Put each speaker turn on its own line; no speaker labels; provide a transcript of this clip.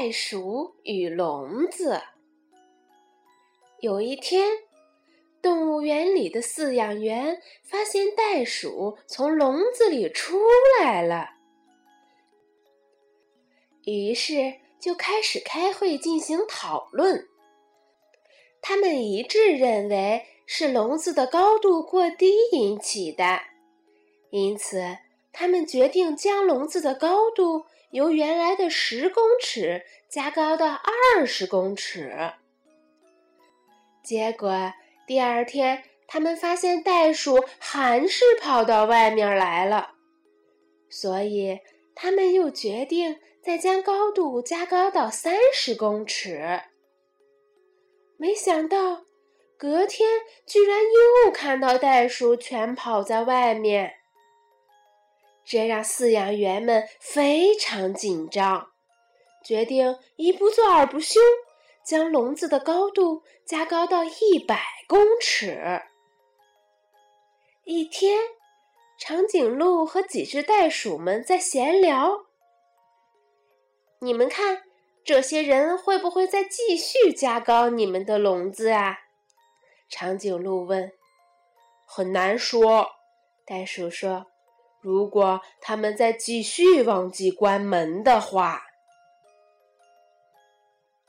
袋鼠与笼子。有一天，动物园里的饲养员发现袋鼠从笼子里出来了，于是就开始开会进行讨论。他们一致认为是笼子的高度过低引起的，因此他们决定将笼子的高度由原来的十公尺加高到二十公尺。结果第二天，他们发现袋鼠还是跑到外面来了，所以他们又决定再将高度加高到三十公尺。没想到，隔天居然又看到袋鼠全跑在外面，这让饲养员们非常紧张，决定一不做二不休，将笼子的高度加高到一百公尺。一天，长颈鹿和几只袋鼠们在闲聊，你们看。这些人会不会再继续加高你们的笼子啊？长颈鹿问。
很难说，袋鼠说。如果他们再继续忘记关门的话。